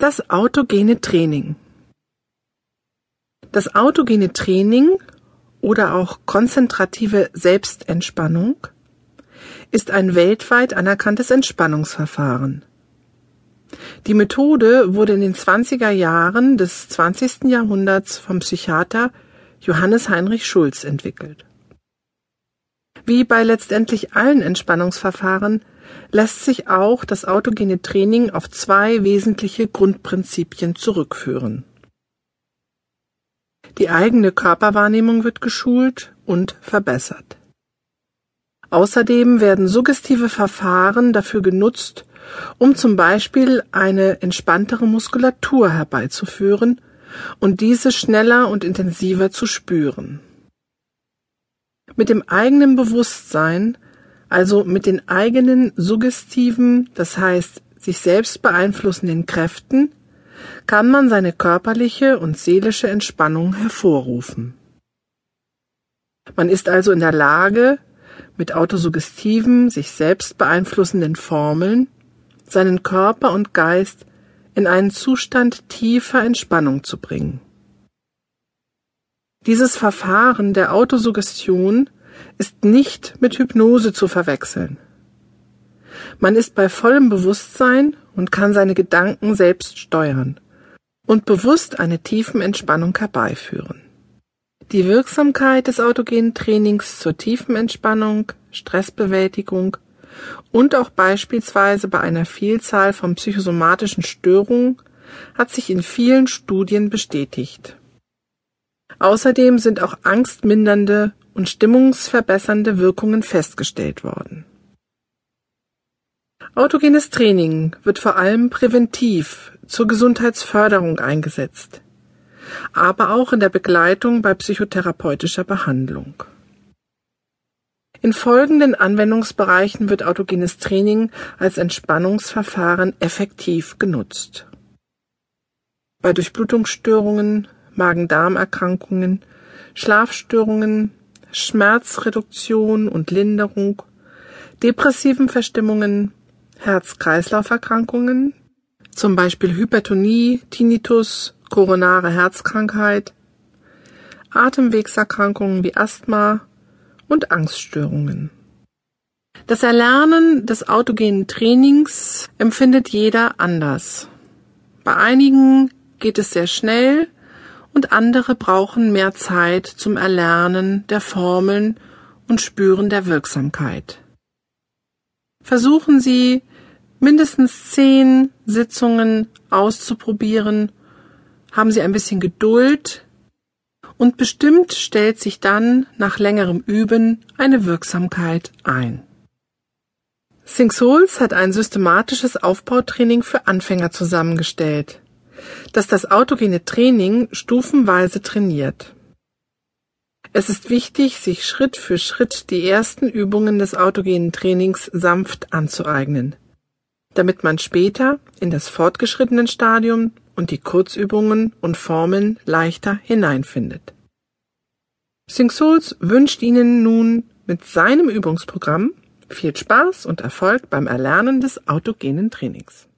Das autogene Training. Das autogene Training oder auch konzentrative Selbstentspannung ist ein weltweit anerkanntes Entspannungsverfahren. Die Methode wurde in den 20er Jahren des 20. Jahrhunderts vom Psychiater Johannes Heinrich Schulz entwickelt. Wie bei letztendlich allen Entspannungsverfahren lässt sich auch das autogene Training auf zwei wesentliche Grundprinzipien zurückführen. Die eigene Körperwahrnehmung wird geschult und verbessert. Außerdem werden suggestive Verfahren dafür genutzt, um zum Beispiel eine entspanntere Muskulatur herbeizuführen und diese schneller und intensiver zu spüren. Mit dem eigenen Bewusstsein also mit den eigenen suggestiven, das heißt sich selbst beeinflussenden Kräften, kann man seine körperliche und seelische Entspannung hervorrufen. Man ist also in der Lage, mit autosuggestiven, sich selbst beeinflussenden Formeln seinen Körper und Geist in einen Zustand tiefer Entspannung zu bringen. Dieses Verfahren der Autosuggestion ist nicht mit Hypnose zu verwechseln. Man ist bei vollem Bewusstsein und kann seine Gedanken selbst steuern und bewusst eine tiefen Entspannung herbeiführen. Die Wirksamkeit des autogenen Trainings zur tiefen Entspannung, Stressbewältigung und auch beispielsweise bei einer Vielzahl von psychosomatischen Störungen hat sich in vielen Studien bestätigt. Außerdem sind auch angstmindernde und stimmungsverbessernde Wirkungen festgestellt worden. Autogenes Training wird vor allem präventiv zur Gesundheitsförderung eingesetzt, aber auch in der Begleitung bei psychotherapeutischer Behandlung. In folgenden Anwendungsbereichen wird autogenes Training als Entspannungsverfahren effektiv genutzt. Bei Durchblutungsstörungen, Magen-Darm-Erkrankungen, Schlafstörungen, Schmerzreduktion und Linderung, depressiven Verstimmungen, Herz-Kreislauf-Erkrankungen, zum Beispiel Hypertonie, Tinnitus, koronare Herzkrankheit, Atemwegserkrankungen wie Asthma und Angststörungen. Das Erlernen des autogenen Trainings empfindet jeder anders. Bei einigen geht es sehr schnell, und andere brauchen mehr Zeit zum Erlernen der Formeln und Spüren der Wirksamkeit. Versuchen Sie, mindestens zehn Sitzungen auszuprobieren, haben Sie ein bisschen Geduld und bestimmt stellt sich dann nach längerem Üben eine Wirksamkeit ein. Sing Souls hat ein systematisches Aufbautraining für Anfänger zusammengestellt dass das autogene Training stufenweise trainiert. Es ist wichtig, sich Schritt für Schritt die ersten Übungen des autogenen Trainings sanft anzueignen, damit man später in das fortgeschrittenen Stadium und die Kurzübungen und Formeln leichter hineinfindet. Sing wünscht Ihnen nun mit seinem Übungsprogramm viel Spaß und Erfolg beim Erlernen des autogenen Trainings.